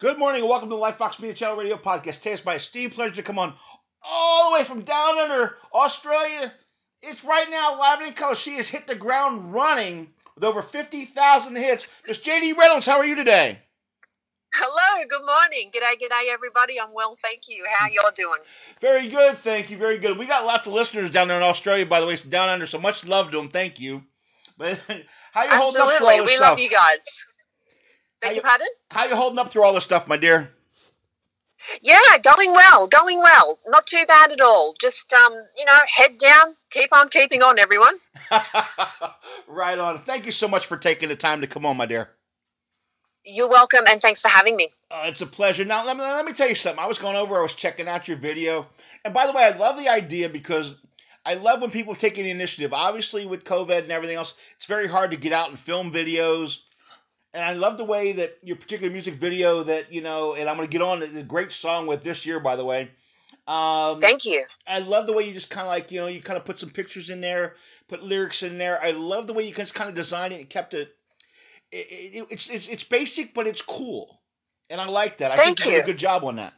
Good morning and welcome to the Lifebox Media Channel Radio Podcast. Today it's my esteemed pleasure to come on all the way from down under Australia. It's right now live in color. She has hit the ground running with over 50,000 hits. Miss JD Reynolds, how are you today? Hello, good morning. G'day, g'day, everybody. I'm well, thank you. How y'all doing? Very good, thank you. Very good. We got lots of listeners down there in Australia, by the way, down under. So much love to them. Thank you. But how you holding up Absolutely. We stuff? love you guys. How you- pardon? How you holding up through all this stuff, my dear? Yeah, going well, going well. Not too bad at all. Just, um, you know, head down, keep on keeping on, everyone. right on. Thank you so much for taking the time to come on, my dear. You're welcome, and thanks for having me. Uh, it's a pleasure. Now, let me, let me tell you something. I was going over, I was checking out your video. And by the way, I love the idea because I love when people take the initiative. Obviously, with COVID and everything else, it's very hard to get out and film videos. And I love the way that your particular music video that, you know, and I'm going to get on the great song with this year, by the way. Um, Thank you. I love the way you just kind of like, you know, you kind of put some pictures in there, put lyrics in there. I love the way you just kind of designed it and kept it. it, it it's, it's it's basic, but it's cool, and I like that. I Thank think you did a good job on that.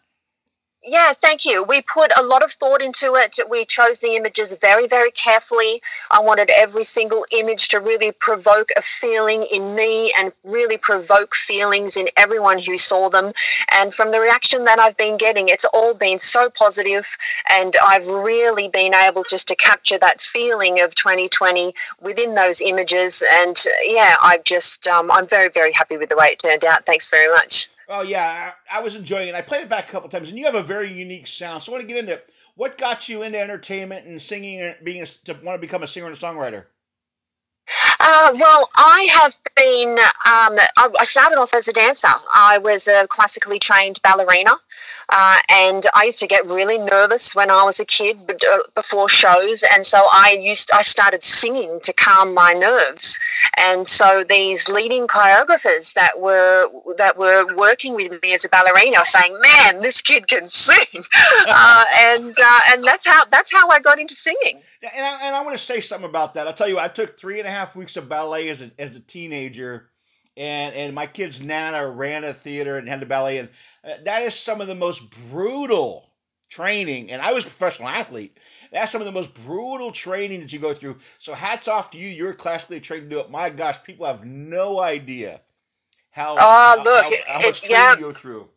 Yeah, thank you. We put a lot of thought into it. We chose the images very, very carefully. I wanted every single image to really provoke a feeling in me and really provoke feelings in everyone who saw them. And from the reaction that I've been getting, it's all been so positive, And I've really been able just to capture that feeling of 2020 within those images. And yeah, I've just, um, I'm very, very happy with the way it turned out. Thanks very much. Oh yeah, I, I was enjoying it. I played it back a couple times, and you have a very unique sound. So I want to get into what got you into entertainment and singing, and being a, to want to become a singer and a songwriter. Uh, well, I have been, um, I, started off as a dancer. I was a classically trained ballerina. Uh, and I used to get really nervous when I was a kid b- uh, before shows, and so I used I started singing to calm my nerves. And so these leading choreographers that were that were working with me as a ballerina were saying, "Man, this kid can sing," uh, and uh, and that's how that's how I got into singing. And I, and I want to say something about that. I'll tell you, I took three and a half weeks of ballet as a, as a teenager, and and my kid's nana ran a theater and had the ballet, and uh, that is some of the most brutal training. And I was a professional athlete. That's some of the most brutal training that you go through. So hats off to you. You're classically trained to do it. My gosh, people have no idea how. Oh, how- look, how, how it- much training yeah. you go through.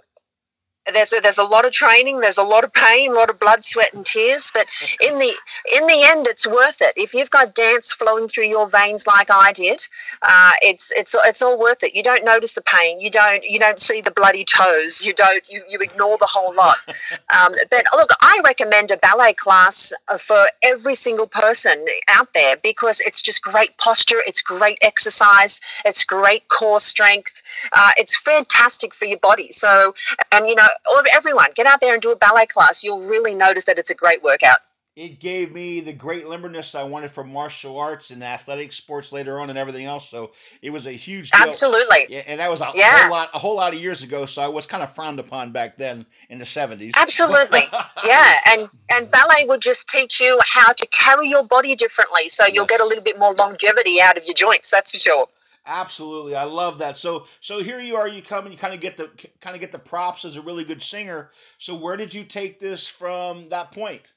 There's a, there's a lot of training there's a lot of pain a lot of blood sweat and tears but in the in the end it's worth it. If you've got dance flowing through your veins like I did uh, it's it's it's all worth it. You don't notice the pain. You don't you don't see the bloody toes. You don't you, you ignore the whole lot. Um, but look I recommend a ballet class uh, for every single person out there because it's just great posture it's great exercise it's great core strength uh, it's fantastic for your body so and you know everyone get out there and do a ballet class you'll really notice that it's a great workout it gave me the great limberness I wanted from martial arts and athletic sports later on and everything else. So it was a huge deal. absolutely Yeah, and that was a Yeah. whole lot, a whole lot of years ago. So I was kind of frowned upon back then in the seventies. absolutely yeah and and ballet will just teach you how to carry your body differently so you'll Yes. get a little bit more longevity out of your joints that's for sure Absolutely, I love that. So, so here you are. You come and you kind of get the kind of get the props as a really good singer. So, where did you take this from that point?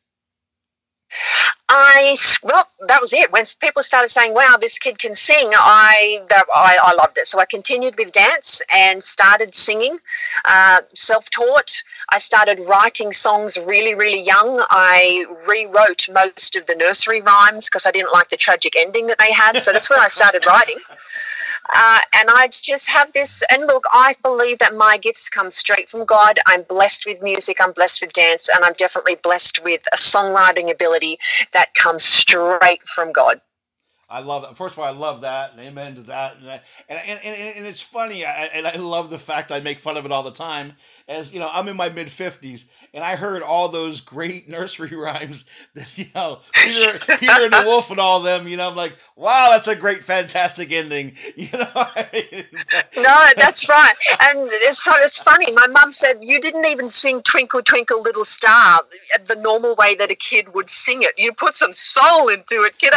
I well, that was it. When people started saying, "Wow, this kid can sing," I that, I, I loved it. So I continued with dance and started singing, uh, self-taught. I started writing songs really, really young. I rewrote most of the nursery rhymes because I didn't like the tragic ending that they had. So that's when I started writing. Uh, and I just have this. And look, I believe that my gifts come straight from God. I'm blessed with music, I'm blessed with dance, and I'm definitely blessed with a songwriting ability that comes straight from God. I love that. First of all, I love that, and amen to that. And and, and, and it's funny, I, and I love the fact I make fun of it all the time. As you know, I'm in my mid fifties, and I heard all those great nursery rhymes that you know Peter, Peter and the Wolf and all them. You know, I'm like, wow, that's a great, fantastic ending. You know, I mean, No, that's right. And it's, so it's funny. My mum said, You didn't even sing Twinkle, Twinkle, Little Star the normal way that a kid would sing it. You put some soul into it, kiddo.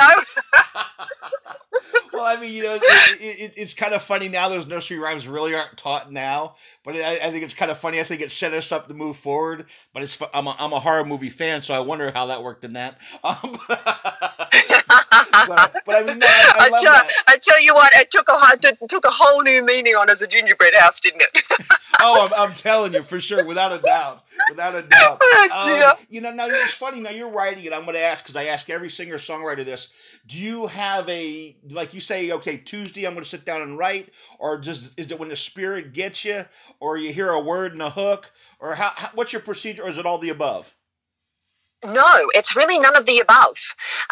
Well, I mean, you know, it, it, it's kind of funny now. Those nursery rhymes really aren't taught now, but I, I, think it's kind of funny. I think it set us up to move forward. But it's I'm a, I'm a horror movie fan, so I wonder how that worked in that. Um, but, but, I tell, I, tell, you what, it took a it took a whole new meaning on as a gingerbread house, didn't it? oh, I'm, I'm, telling you for sure, without a doubt, without a doubt. Oh, um, you know, now it's funny. Now you're writing it. I'm going to ask because I ask every singer songwriter this. Do you have a like you say? Okay, Tuesday I'm going to sit down and write, or just is it when the spirit gets you, or you hear a word and a hook, or how, how what's your procedure, or is it all the above? No, it's really none of the above.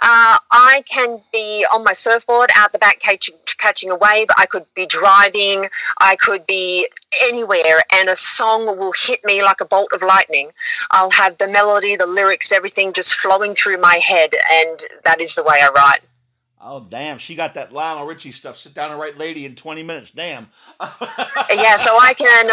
Uh, I can be on my surfboard out the back catching, catching a wave. I could be driving. I could be anywhere, and a song will hit me like a bolt of lightning. I'll have the melody, the lyrics, everything just flowing through my head, and that is the way I write. Oh damn! She got that Lionel Richie stuff. Sit down and write "Lady" in twenty minutes. Damn. yeah, so I can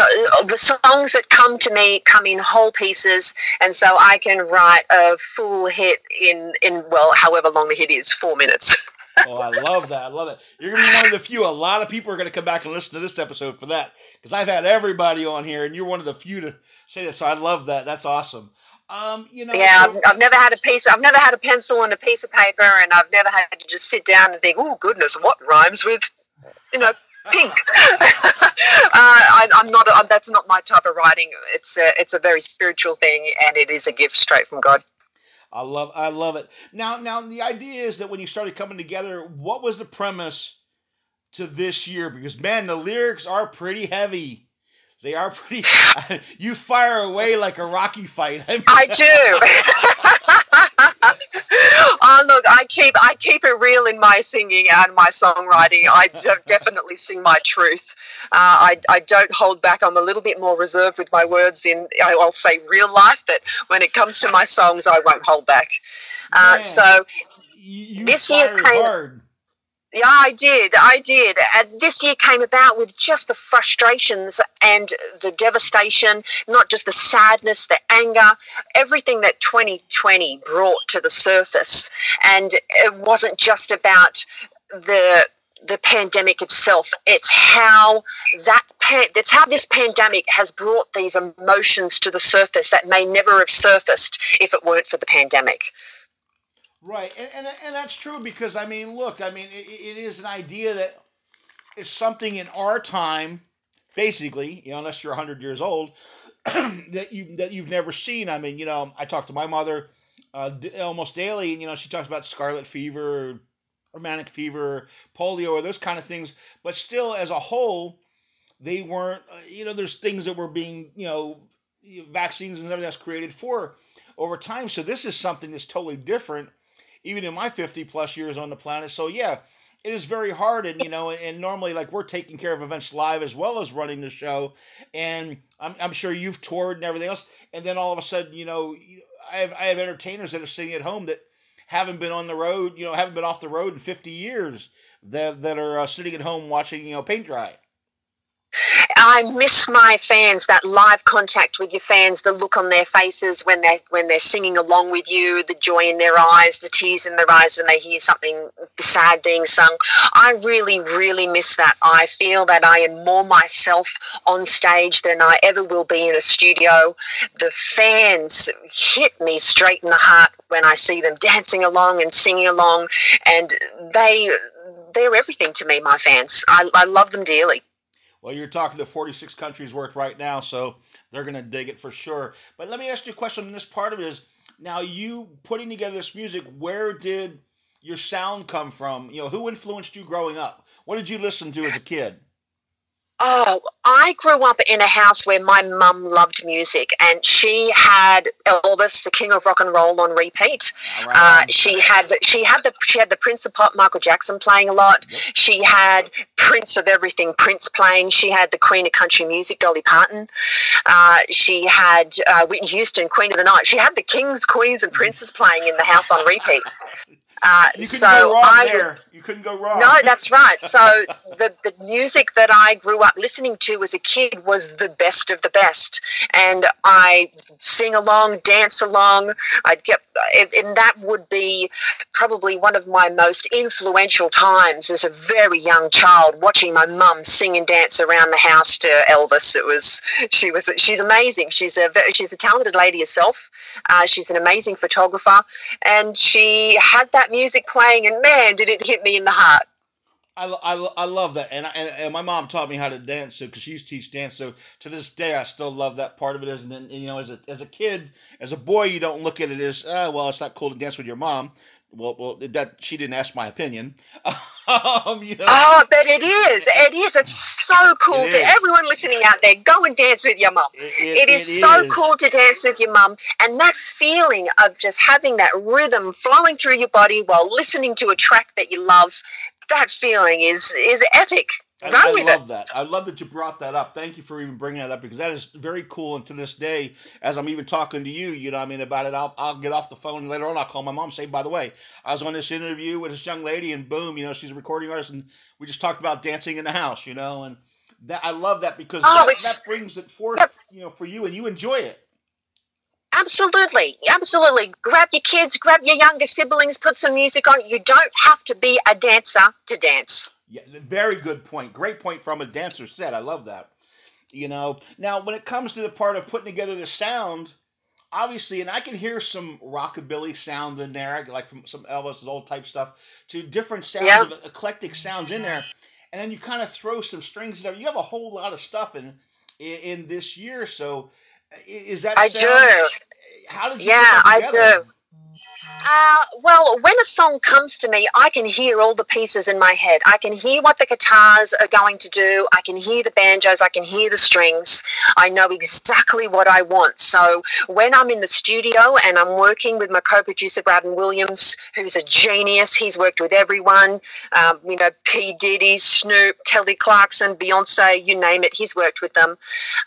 the songs that come to me come in whole pieces, and so I can write a full hit in in well, however long the hit is, four minutes. oh, I love that. I love it. You're gonna be one of the few. A lot of people are gonna come back and listen to this episode for that because I've had everybody on here, and you're one of the few to say this. So I love that. That's awesome. Um, you know, yeah, so- I've, I've, never had a piece. I've never had a pencil and a piece of paper, and I've never had to just sit down and think, "Oh goodness, what rhymes with, you know, pink?" uh, I, am not. A, that's not my type of writing. It's a, it's a very spiritual thing, and it is a gift straight from God. I love, I love it. Now, now the idea is that when you started coming together, what was the premise to this year? Because man, the lyrics are pretty heavy. They are pretty. you fire away like a Rocky fight. I, mean, I do. oh look, I keep I keep it real in my singing and my songwriting. I definitely sing my truth. Uh, I I don't hold back. I'm a little bit more reserved with my words in I'll say real life, but when it comes to my songs, I won't hold back. Uh, so you this year came. Hard. Yeah, I did. I did. And this year came about with just the frustrations and the devastation, not just the sadness, the anger, everything that 2020 brought to the surface. And it wasn't just about the the pandemic itself. It's how that it's how this pandemic has brought these emotions to the surface that may never have surfaced if it weren't for the pandemic. Right, and, and, and that's true because I mean, look, I mean, it, it is an idea that is something in our time, basically, you know, unless you're hundred years old, that you that you've never seen. I mean, you know, I talk to my mother uh, almost daily, and you know, she talks about scarlet fever, or manic fever, polio, or those kind of things. But still, as a whole, they weren't. Uh, you know, there's things that were being, you know, vaccines and everything that's created for over time. So this is something that's totally different even in my 50 plus years on the planet. So yeah, it is very hard and you know and normally like we're taking care of events live as well as running the show. And I'm, I'm sure you've toured and everything else. And then all of a sudden you know I have, I have entertainers that are sitting at home that haven't been on the road you know haven't been off the road in 50 years that, that are uh, sitting at home watching you know paint dry I miss my fans, that live contact with your fans, the look on their faces when they when they're singing along with you, the joy in their eyes, the tears in their eyes when they hear something sad being sung. I really, really miss that. I feel that I am more myself on stage than I ever will be in a studio. The fans hit me straight in the heart when I see them dancing along and singing along, and they they're everything to me. My fans, I, I love them dearly. Well, you're talking to 46 countries worth right now, so they're going to dig it for sure. But let me ask you a question. In this part of it is now you putting together this music, where did your sound come from? You know, who influenced you growing up? What did you listen to as a kid? Oh, I grew up in a house where my mum loved music, and she had Elvis, the King of Rock and Roll, on repeat. Right. Uh, she had the, she had the she had the Prince of Pop, Michael Jackson, playing a lot. Yep. She had Prince of everything, Prince playing. She had the Queen of Country Music, Dolly Parton. Uh, she had uh, Whitney Houston, Queen of the Night. She had the kings, queens, and princes playing in the house on repeat. Uh, you can so go wrong I, there. You couldn't go wrong. No, that's right. So the the music that I grew up listening to as a kid was the best of the best, and I sing along, dance along. I'd get, and that would be probably one of my most influential times as a very young child, watching my mum sing and dance around the house to Elvis. It was she was she's amazing. She's a she's a talented lady herself. Uh, she's an amazing photographer, and she had that music playing, and man, did it hit me in the heart. I, I, I love that, and, and and my mom taught me how to dance, so because she used to teach dance, so to this day I still love that part of it. And then you know, as a as a kid, as a boy, you don't look at it as oh, well, it's not cool to dance with your mom. Well, well, that she didn't ask my opinion. um, you know. Oh, but it is. It is. It's so cool it to is. everyone listening out there. Go and dance with your mum. it, it, it is so is. cool to dance with your mum, and that feeling of just having that rhythm flowing through your body while listening to a track that you love that feeling is is epic. I, I love it. that. I love that you brought that up. Thank you for even bringing that up because that is very cool. And to this day, as I'm even talking to you, you know, I mean, about it, I'll, I'll get off the phone later on. I'll call my mom. Say, by the way, I was on this interview with this young lady, and boom, you know, she's a recording artist, and we just talked about dancing in the house, you know, and that I love that because oh, that, that, brings it forth, you know, for you, and you enjoy it. Absolutely, absolutely. Grab your kids, grab your younger siblings, put some music on. You don't have to be a dancer to dance. Yeah, very good point. Great point from a dancer said. I love that. You know, now when it comes to the part of putting together the sound, obviously, and I can hear some rockabilly sound in there, like from some Elvis old type stuff, to different sounds yep. of eclectic sounds in there, and then you kind of throw some strings in there. You have a whole lot of stuff in in, in this year, so is that I sound, do. How did you? Yeah, I do. Uh, well, when a song comes to me, I can hear all the pieces in my head. I can hear what the guitars are going to do. I can hear the banjos. I can hear the strings. I know exactly what I want. So when I'm in the studio and I'm working with my co-producer Braden Williams, who's a genius, he's worked with everyone. Um, you know, P Diddy, Snoop, Kelly Clarkson, Beyonce, you name it. He's worked with them.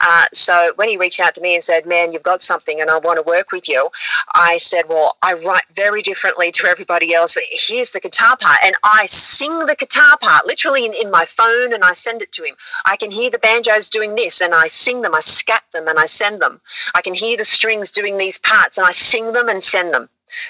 Uh, so when he reached out to me and said, "Man, you've got something, and I want to work with you," I said, "Well, I write very differently to everybody else. Here's the guitar part. And I sing the guitar part literally in, in my phone and I send it to him. I can hear the banjos doing this and I sing them, I scat them and I send them. I can hear the strings doing these parts and I sing them and send them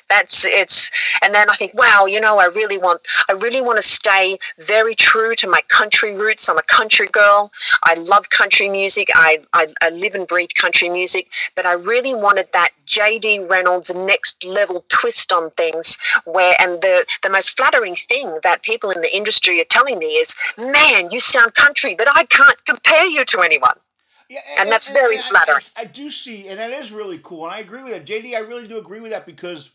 that's it's and then i think wow you know i really want i really want to stay very true to my country roots. I'm a country girl. I love country music. I i, I live and breathe country music. But i really wanted that jd reynolds next level twist on things where and the the most flattering thing that people in the industry are telling me is man you sound country but i can't compare you to anyone yeah, and, and that's and, very and flattering. I, I, do see, and that is really cool, and I agree with that. JD, I really do agree with that because,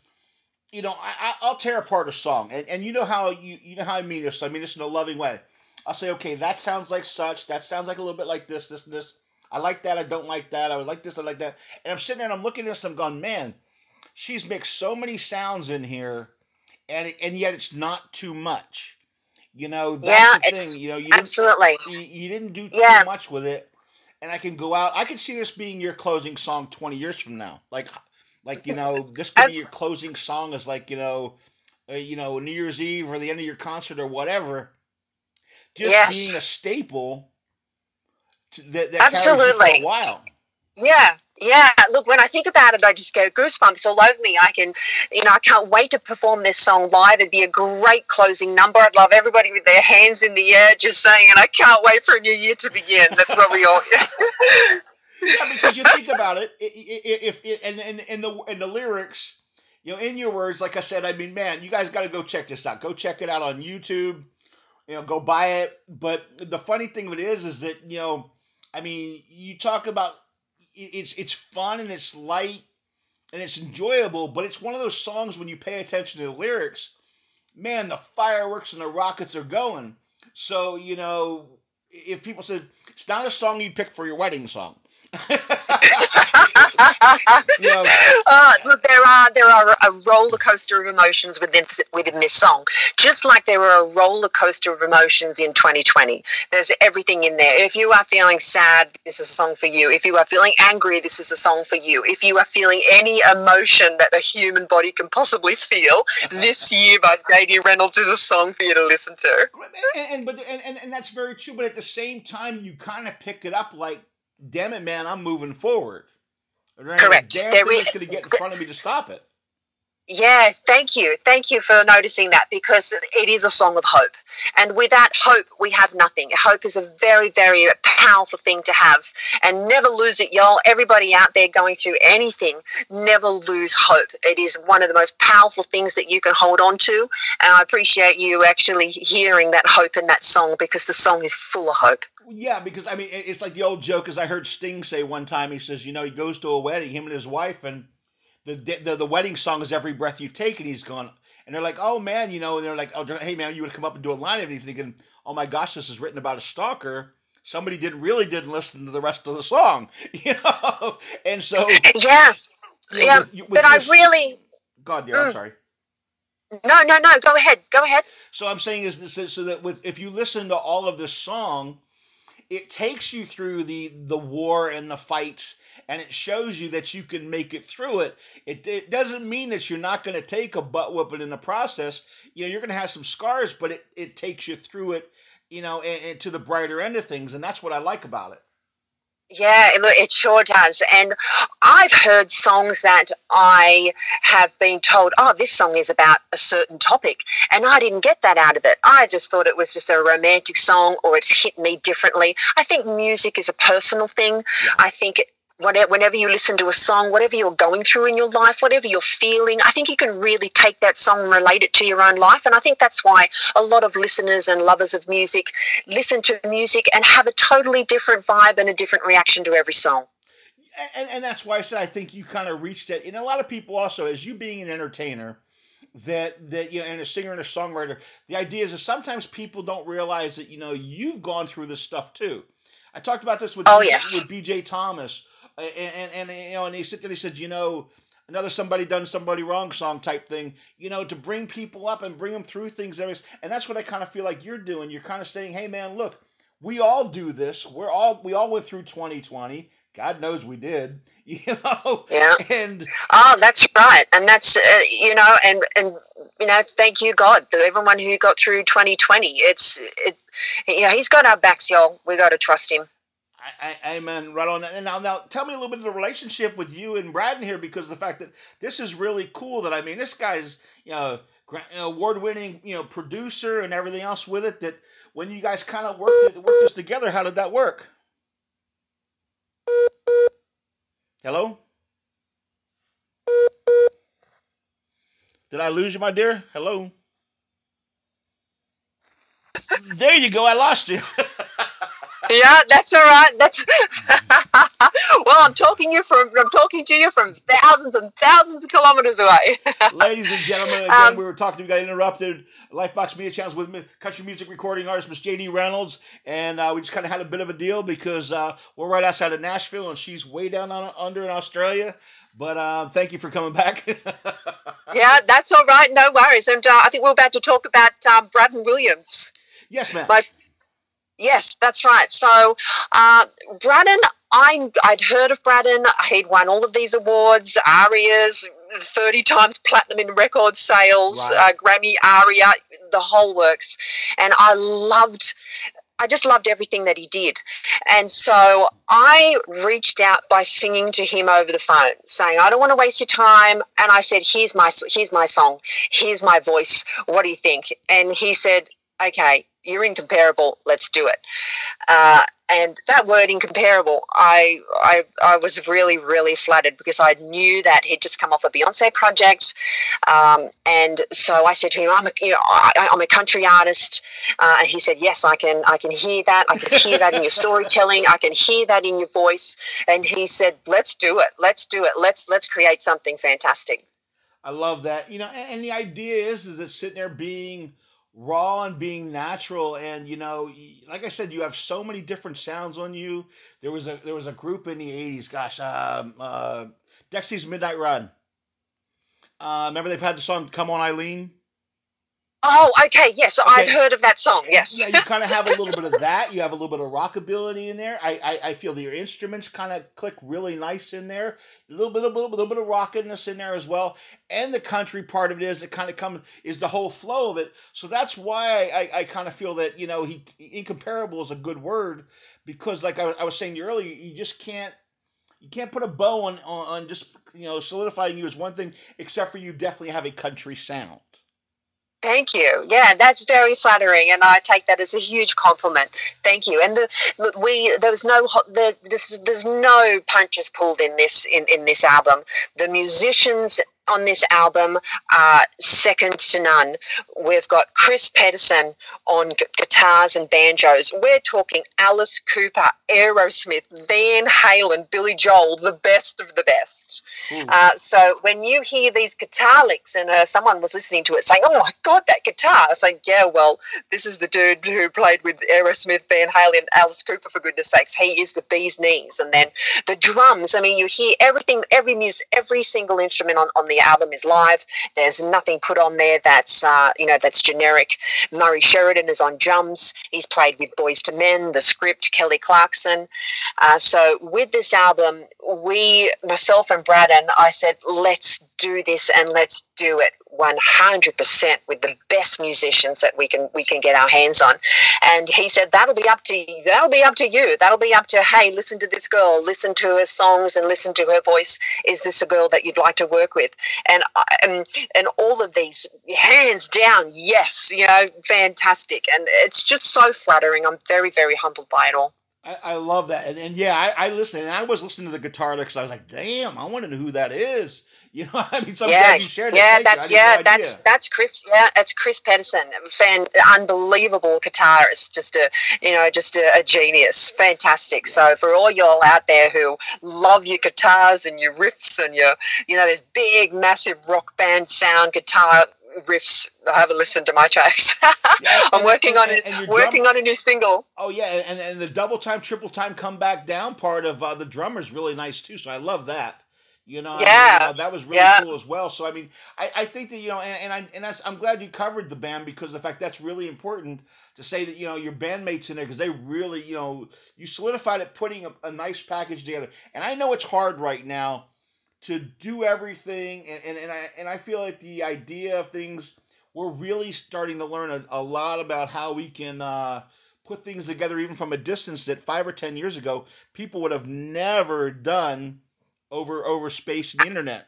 you know, I, I will tear apart a song, and, and you know how you you know how I mean this. I mean this in a loving way. I'll say, okay, that sounds like such. That sounds like a little bit like this, this, and this. I like that. I don't like that. I would like this. I like that. And I'm sitting there and I'm looking at this. I'm going, man, she's mixed so many sounds in here, and and yet it's not too much. You know, that's yeah, the thing. You know, you absolutely. You, you, didn't do too yeah. much with it and I can go out. I can see this being your closing song twenty years from now. Like, like you know, this could be your closing song as like you know, uh, you know, New Year's Eve or the end of your concert or whatever. Just yes. being a staple to, that, that absolutely for a while. Yeah, yeah, look, when I think about it, I just go goosebumps all over me. I can, you know, I can't wait to perform this song live. It'd be a great closing number. I'd love everybody with their hands in the air just saying, and I can't wait for a new year to begin. That's what we all. yeah, because you think about it, if, if and and in the in the lyrics, you know, in your words, like I said, I mean, man, you guys got to go check this out. Go check it out on YouTube. You know, go buy it. But the funny thing of it is, is that you know, I mean, you talk about it's it's fun and it's light and it's enjoyable, but it's one of those songs when you pay attention to the lyrics, man, the fireworks and the rockets are going. So, you know, if people said it's not a song you'd pick for your wedding song. Know. uh, look, there are there are a roller coaster of emotions within within this song, just like there are a roller coaster of emotions in 2020. There's everything in there. If you are feeling sad, this is a song for you. If you are feeling angry, this is a song for you. If you are feeling any emotion that the human body can possibly feel, this year by J.D. Reynolds is a song for you to listen to. And, and but and, and, and that's very true. But at the same time, you kind of pick it up like damn it, man, I'm moving forward. Correct. Damn there thing is going to get in front of me to stop it. Yeah, thank you. Thank you for noticing that because it is a song of hope. And without hope, we have nothing. Hope is a very, very powerful thing to have. And never lose it, y'all. Everybody out there going through anything, never lose hope. It is one of the most powerful things that you can hold on to. And I appreciate you actually hearing that hope in that song because the song is full of hope. Yeah, because I mean, it's like the old joke. As I heard Sting say one time, he says, you know, he goes to a wedding, him and his wife, and the the, the wedding song is "Every Breath You Take," and he's gone, and they're like, oh man, you know, and they're like, oh, hey man, you would come up and do a line of anything, thinking, oh my gosh, this is written about a stalker. Somebody didn't really didn't listen to the rest of the song, you know, and so yeah, you know, yeah, with, with but I really, God, dear, mm. I'm sorry. No, no, no. Go ahead. Go ahead. So I'm saying is this is so that with if you listen to all of this song, it takes you through the the war and the fights and it shows you that you can make it through it. It, it doesn't mean that you're not going to take a butt whooping in the process. You know, you're going to have some scars, but it, it takes you through it, you know, and, and to the brighter end of things. And that's what I like about it. Yeah, look, it sure does. And I've heard songs that I have been told, oh, this song is about a certain topic. And I didn't get that out of it. I just thought it was just a romantic song or it's hit me differently. I think music is a personal thing. Yeah. I think whenever you listen to a song, whatever you're going through in your life, whatever you're feeling, I think you can really take that song and relate it to your own life. And I think that's why a lot of listeners and lovers of music listen to music and have a totally different vibe and a different reaction to every song. And, and that's why I said I think you kind of reached it. And a lot of people also, as you being an entertainer, that that you know, and a singer and a songwriter, the idea is that sometimes people don't realize that you know you've gone through this stuff too. I talked about this with oh, yes. with BJ Thomas, and, and, and you know, and he said, he said, you know, another somebody done somebody wrong song type thing, you know, to bring people up and bring them through things. And that's what I kind of feel like you're doing. You're kind of saying, hey man, look, we all do this. We're all we all went through 2020. God knows we did, you know. Yeah. And oh, that's right, and that's uh, you know, and and you know, thank you God, to everyone who got through 2020. It's it, you know, He's got our backs, y'all. We got to trust Him. I, amen. Right on. And now, now, tell me a little bit of the relationship with you and Braden here, because the fact that this is really cool. That I mean, this guy's you know award-winning you know producer and everything else with it. That when you guys kind of worked worked this together, how did that work? Hello. Did I lose you, my dear? Hello. There you go. I lost you. yeah, that's all right. That's well, I'm talking you from I'm talking to you from thousands and thousands of kilometers away. Ladies and gentlemen, again, um, we were talking. We got interrupted. Lifebox Media Channels with country music recording artist Miss J.D. Reynolds, and uh, we just kind of had a bit of a deal because uh, we're right outside of Nashville, and she's way down on, under in Australia. But uh, thank you for coming back. yeah, that's all right. No worries. And uh, I think we're about to talk about um, Braden Williams. Yes, ma'am. My Yes, that's right. So, uh, Braden, I, I'd heard of Braden. He'd won all of these awards, ARIAs, 30 times platinum in record sales, uh, Grammy, ARIA, the whole works. And I loved I just loved everything that he did. And so I reached out by singing to him over the phone, saying, I don't want to waste your time. And I said, here's my, here's my song. Here's my voice. What do you think? And he said, okay, you're incomparable. Let's do it. Uh, and that word incomparable, I, I, I was really, really flattered because I knew that he'd just come off a Beyonce project, um, and so I said to him, "I'm a, you know, I, am a country artist," uh, and he said, "Yes, I can, I can hear that. I can hear that in your storytelling. I can hear that in your voice." And he said, "Let's do it. Let's do it. Let's let's create something fantastic." I love that. You know, and, and the idea is, is that sitting there being raw and being natural. And you know like i said you have so many different sounds on you. There was a there was a group in the 80s gosh um uh dexy's midnight run. Uh remember they had the song come on eileen Oh, okay. Yes, okay. I've heard of that song. Yes. Yeah, you kind of have a little bit of that. You have a little bit of rockabilly in there. I I, I feel that your instruments kind of click really nice in there. A little bit of a little, little bit of rockiness in there as well. And the country part of it is it kind of comes is the whole flow of it. So that's why I, I kind of feel that you know he incomparable is a good word because like I, I was saying earlier, you just can't you can't put a bow on, on, on just you know solidifying you as one thing except for you definitely have a country sound. Thank you. Yeah, that's very flattering, and I take that as a huge compliment. Thank you. And the, we there was no there's, there's no punches pulled in this in, in this album. The musicians on this album are second to none. We've got Chris Pedersen on gu- guitars and banjos. We're talking Alice Cooper, Aerosmith, Van Halen, Billy Joel, the best of the best. Mm. Uh, so when you hear these guitar licks and uh, someone was listening to it saying, "Oh my God, that guitar!" I like, "Yeah, well, this is the dude who played with Aerosmith, Van Halen, Alice Cooper. For goodness sakes, he is the bee's knees." And then the drums. I mean, you hear everything, every music, every single instrument on on the the album is live. There's nothing put on there that's uh, you know that's generic. Murray Sheridan is on drums. He's played with Boyz II Men. The script Kelly Clarkson. Uh, so with this album, we myself and Brad and I said let's do this and let's do it 100% with the best musicians that we can we can get our hands on. And he said that'll be up to you that'll be up to you. That'll be up to hey listen to this girl. Listen to her songs and listen to her voice. Is this a girl that you'd like to work with? And and, and all of these hands down yes you know fantastic. And it's just so flattering. I'm very very humbled by it all. I, love that, and, and yeah, I, I listened, and I was listening to the guitar licks. I was like, "Damn, I want to know who that is." You know, I mean, so yeah, glad you shared yeah, it. that's yeah, no that's that's Chris. Yeah, that's Chris Pedersen, fan, unbelievable guitarist, just a you know, just a, a genius, fantastic. So for all y'all out there who love your guitars and your riffs and your you know, this big, massive rock band sound guitar riffs. I haven't listened to my tracks. yeah, I'm working and, on it. Working drum, on a new single. Oh yeah, and and the double time, triple time, come back down part of uh, the drummer is really nice too. So I love that. You know, yeah, I mean, you know, that was really yeah. cool as well. So I mean, I, I think that you know, and, and I and that's, I'm glad you covered the band because the fact that's really important to say that you know your bandmates in there because they really you know you solidified it putting a, a nice package together. And I know it's hard right now to do everything, and, and, and I and I feel like the idea of things we're really starting to learn a, a lot about how we can. Uh, put things together even from a distance that five or ten years ago people would have never done over over space and the internet.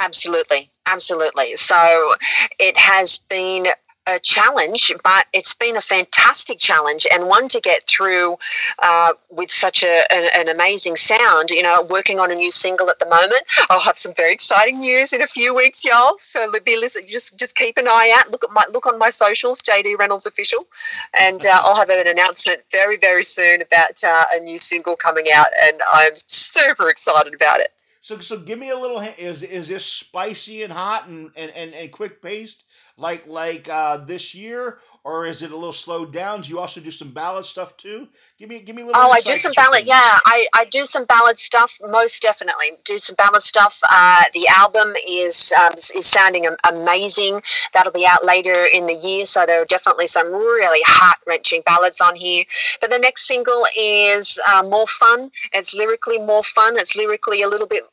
Absolutely, absolutely. So it has been a challenge, but it's been a fantastic challenge and one to get through uh, with such a, an, an, amazing sound. You know, working on a new single at the moment. I'll have some very exciting news in a few weeks, y'all. So be listen, just just keep an eye out. Look at my look on my socials, JD Reynolds official, and uh, I'll have an announcement very very soon about uh, a new single coming out, and I'm super excited about it. So, so give me a little. Is is this spicy and hot and and, and, and quick paced like like uh, this year, or is it a little slowed down? Do you also do some ballad stuff too? Give me give me a little. Oh, I do some ballad. Yeah, I, I do some ballad stuff. Most definitely do some ballad stuff. Uh, the album is um, is sounding amazing. That'll be out later in the year, so there are definitely some really heart wrenching ballads on here. But the next single is uh, more fun. It's lyrically more fun. It's lyrically a little bit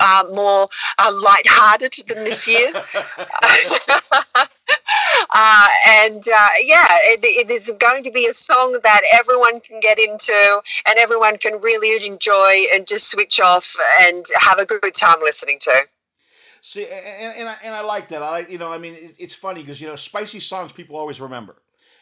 uh, more uh, light-hearted than this year. uh, and uh, yeah, it, it is going to be a song that everyone can get into and everyone can really enjoy and just switch off and have a good time listening to. See, and, and, I, and I like that. I you know, I mean, it's funny because, you know, spicy songs people always remember.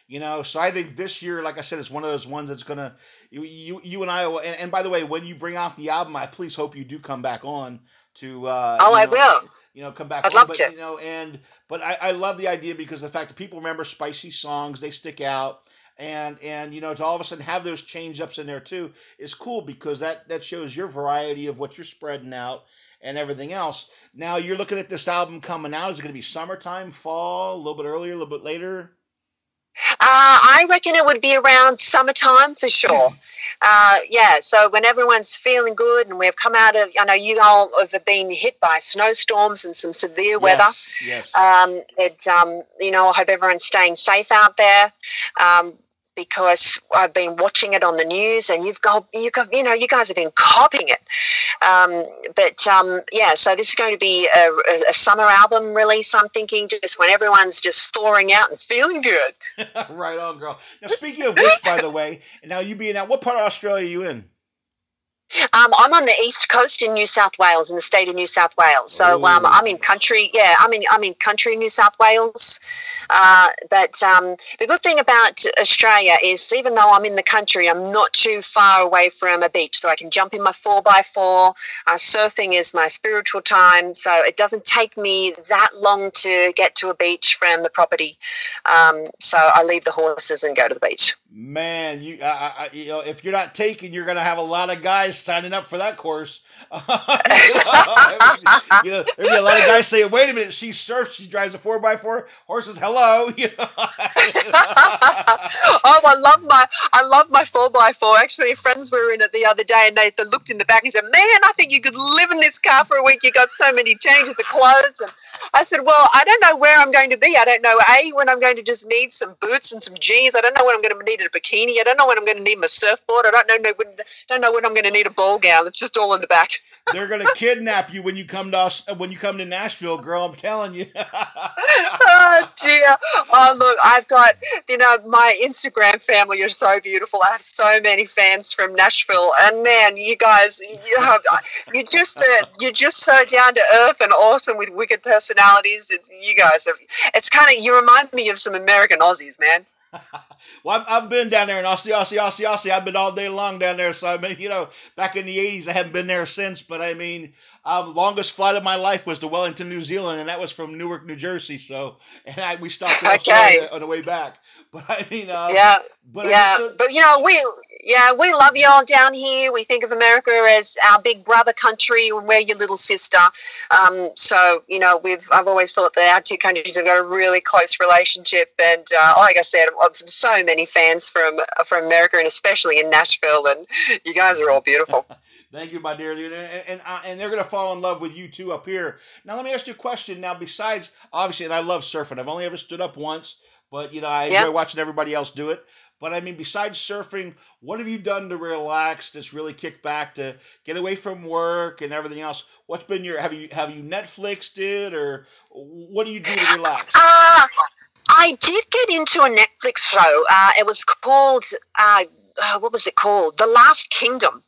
You know, so I think this year, like I said, it's one of those ones that's gonna you you, you and I. Will, And, and by the way, when you bring out the album, I please hope you do come back on to. Uh, oh, know, I will. You know, come back. I'd on, love but, to. You know, and but I, I love the idea because the fact that people remember spicy songs, they stick out. and and you know to all of a sudden have those change ups in there too is cool because that that shows your variety of what you're spreading out and everything else. Now you're looking at this album coming out. Is it going to be summertime, fall, a little bit earlier, a little bit later? Uh, I reckon it would be around summertime for sure. Uh, yeah, so when everyone's feeling good and we've come out of, I know you all have been hit by snowstorms and some severe weather. Yes. yes. Um, it, um, you know, I hope everyone's staying safe out there. Um, because I've been watching it on the news, and you've got you got you know you guys have been copying it. Um, but um, yeah, so this is going to be a, a, summer album release. I'm thinking just when everyone's just thawing out and feeling good. right on, girl. Now speaking of which, by the way, now you being out, what part of Australia are you in? Um, I'm on the east coast in New South Wales, in the state of New South Wales. So um, I'm in country. Yeah, I'm in I'm in country New South Wales. Uh, but um, the good thing about Australia is, even though I'm in the country, I'm not too far away from a beach, so I can jump in my four by four. Uh, surfing is my spiritual time, so it doesn't take me that long to get to a beach from the property. Um, so I leave the horses and go to the beach. Man, you, uh, you know, if you're not taking, you're going to have a lot of guys signing up for that course. you, know, there'd be a lot of guys saying, "Wait a minute, she surfs, she drives a four by four horses." Hello, oh, I love my, I love my four by four. Actually, friends were in it the other day, and they, they looked in the back and said, "Man, I think you could live in this car for a week. You got so many changes of clothes." And I said, "Well, I don't know where I'm going to be. I don't know a when I'm going to just need some boots and some jeans. I don't know when I'm going to need a bikini. I don't know when I'm going to need my surfboard. I don't know when, don't know when I'm going to need a ball gown. It's just all in the back." They're gonna kidnap you when you come to us when you come to Nashville, girl. I'm telling you. oh dear. Oh look, I've got you know my Instagram family are so beautiful. I have so many fans from Nashville, and man, you guys, you have, you're just uh, you're just so down to earth and awesome with wicked personalities. It's, you guys, have, it's kind of you remind me of some American Aussies, man. well, I've, I've been down there in Aussie, Aussie, Aussie, Aussie. I've been all day long down there. So, I mean, you know, back in the 80s, I haven't been there since. But, I mean, um, longest flight of my life was to Wellington, New Zealand, and that was from Newark, New Jersey. So, and I, we stopped okay. on the way back. But, I mean, um, yeah. But, yeah. I mean, so, but, you know, we yeah, we love y'all down here. We think of America as our big brother country, and we're your little sister. Um, so you know, we've I've always thought that our two countries have got a really close relationship, and uh, like I said, I've so many fans from from America, and especially in Nashville, and you guys are all beautiful. Thank you, my dear, and and, uh, and they're gonna fall in love with you too up here. Now, let me ask you a question. Now, besides obviously, and I love surfing. I've only ever stood up once, but you know, I enjoy watching everybody else do it. But I mean, besides surfing, what have you done to relax, just really kick back, to get away from work and everything else? What's been your have you have you Netflixed it or what do you do to relax? Uh, I did get into a Netflix show. Uh, it was called. Uh, uh, what was it called? The Last Kingdom,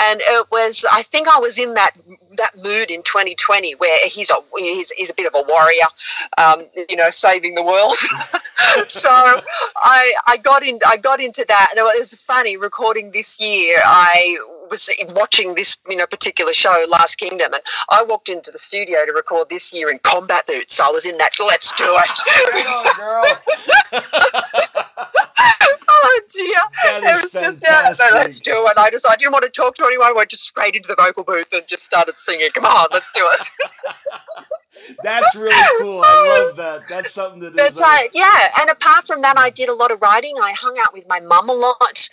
and it was. I think I was in that that mood in 2020 where he's a he's, he's a bit of a warrior, um, you know, saving the world. so I I got in I got into that, and it was funny recording this year. I was watching this you know particular show last kingdom and i walked into the studio to record this year in combat boots so i was in that let's do it girl dear. It was fantastic. just yeah, so let's do it. I just I didn't want to talk to anyone. I went just straight into the vocal booth and just started singing. Come on, let's do it. That's really cool. I love that. That's something that is. Uh, yeah, and apart from that, I did a lot of writing. I hung out with my mum a lot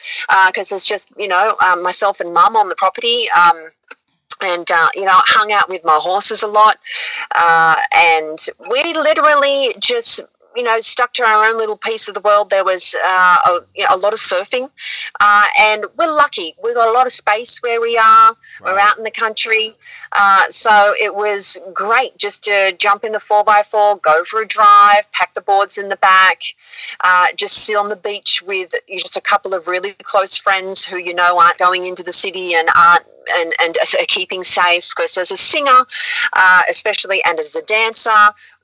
because uh, it's just you know um, myself and mum on the property. Um, and uh, you know, hung out with my horses a lot, uh, and we literally just you know, stuck to our own little piece of the world. There was uh, a, you know, a, lot of surfing, uh, and we're lucky. We've got a lot of space where we are. We're out in the country, uh, so it was great just to jump in the four x four, go for a drive, pack the boards in the back, uh, just sit on the beach with just a couple of really close friends who you know aren't going into the city and aren't and, and are keeping safe because as a singer, uh, especially, and as a dancer,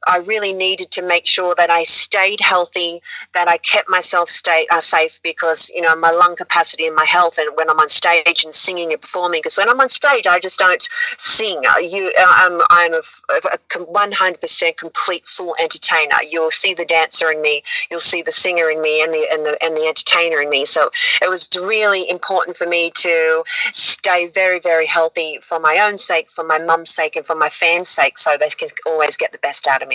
I really needed to make sure that I stayed healthy, that I kept myself stay, uh, safe because, you know, my lung capacity and my health and when I'm on stage and singing and performing. Because when I'm on stage, I just don't sing. Uh, you, uh, I'm, I'm a, a 100% complete full entertainer. You'll see the dancer in me, you'll see the singer in me and the, and the, and the entertainer in me. So it was really important for me to stay very, very healthy for my own sake, for my mum's sake, and for my fans' sake so they can always get the best out of.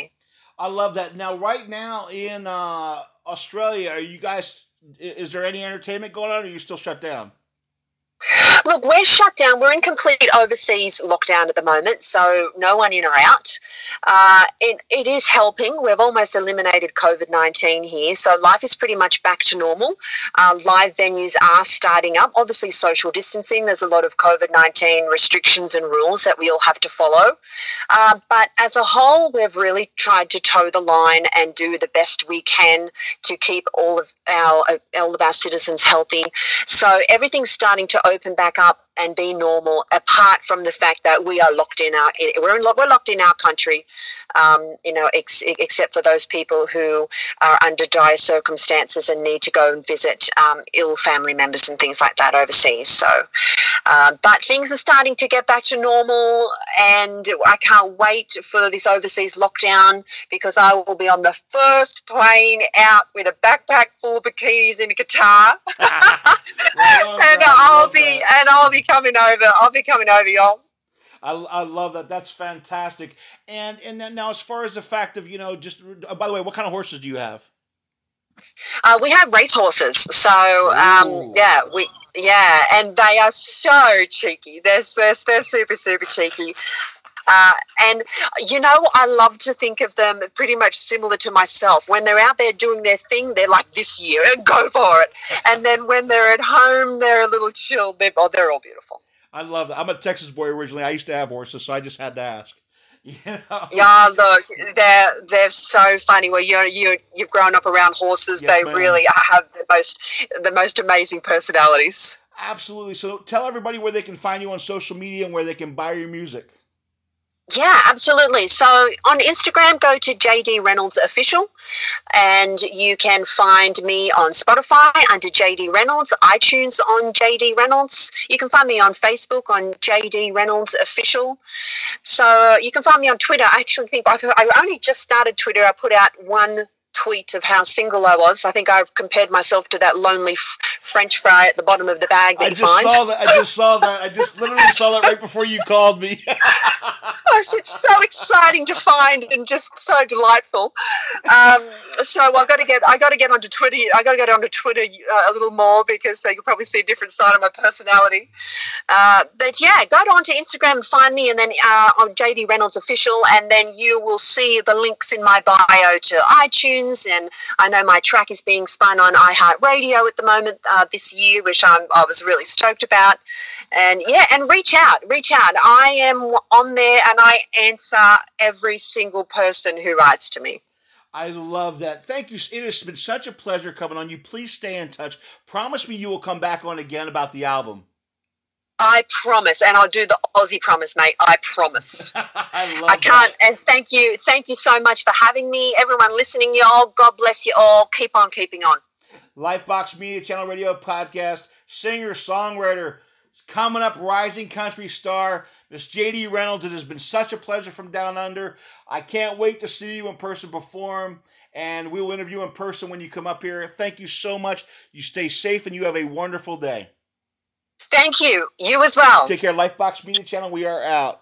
I love that. Now, right now in uh, Australia, are you guys? Is there any entertainment going on? Or are you still shut down? Look, we're shut down. We're in complete overseas lockdown at the moment, so no one in or out. Uh, it, it is helping. We've almost eliminated COVID 19 here, so life is pretty much back to normal. Uh, live venues are starting up. Obviously, social distancing, there's a lot of COVID 19 restrictions and rules that we all have to follow. Uh, but as a whole, we've really tried to toe the line and do the best we can to keep all of our, all of our citizens healthy. So everything's starting to open back up and be normal apart from the fact that we are locked in our we're, in, we're locked in our country um, you know ex, except for those people who are under dire circumstances and need to go and visit um, ill family members and things like that overseas. So uh, but things are starting to get back to normal and I can't wait for this overseas lockdown because I will be on the first plane out with a backpack full of bikinis in Qatar and I'll be and I'll be coming over. I'll be coming over, y'all. I, I love that. That's fantastic. And and now, as far as the fact of you know, just uh, by the way, what kind of horses do you have? Uh, we have race horses. So um, yeah, we yeah, and they are so cheeky. They're they're, they're super super cheeky. Uh, and you know, I love to think of them pretty much similar to myself. When they're out there doing their thing, they're like this year, go for it. and then when they're at home, they're a little chilled. They're, oh, they're all beautiful. I love that. I'm a Texas boy originally. I used to have horses, so I just had to ask. You know? Yeah, look, they're they're so funny. Well, you you you've grown up around horses. Yes, they ma'am. really have the most the most amazing personalities. Absolutely. So tell everybody where they can find you on social media and where they can buy your music. Yeah, absolutely. So on Instagram, go to JD Reynolds Official, and you can find me on Spotify under JD Reynolds, iTunes on JD Reynolds. You can find me on Facebook on JD Reynolds Official. So you can find me on Twitter. I actually think I, I only just started Twitter. I put out one tweet of how single I was. I think I've compared myself to that lonely f- French fry at the bottom of the bag that I just find. saw that. I just saw that. I just literally saw that right before you called me. it's so exciting to find and just so delightful. Um, so I've got to get I got to get onto Twitter. I got to get onto Twitter uh, a little more because uh, you can probably see a different side of my personality. Uh, but yeah, go onto Instagram and find me, and then uh, on JD Reynolds official, and then you will see the links in my bio to iTunes. And I know my track is being spun on iHeartRadio at the moment uh, this year, which I'm, I was really stoked about and yeah and reach out reach out i am on there and i answer every single person who writes to me I love that. Thank you. It has been such a pleasure coming on you. Please stay in touch. Promise me you will come back on again about the album. I promise, and I'll do the Aussie promise, mate. I promise. I love I can't. That. And thank you, thank you so much for having me, everyone listening, y'all. God bless you all. Keep on keeping on. Lifebox Media Channel Radio Podcast, singer, songwriter, coming up, rising country star, Miss JD Reynolds. It has been such a pleasure from down under. I can't wait to see you in person perform, and we will interview in person when you come up here. Thank you so much. You stay safe, and you have a wonderful day. Thank you. You as well. Take care. Lifebox Media Channel. We are out.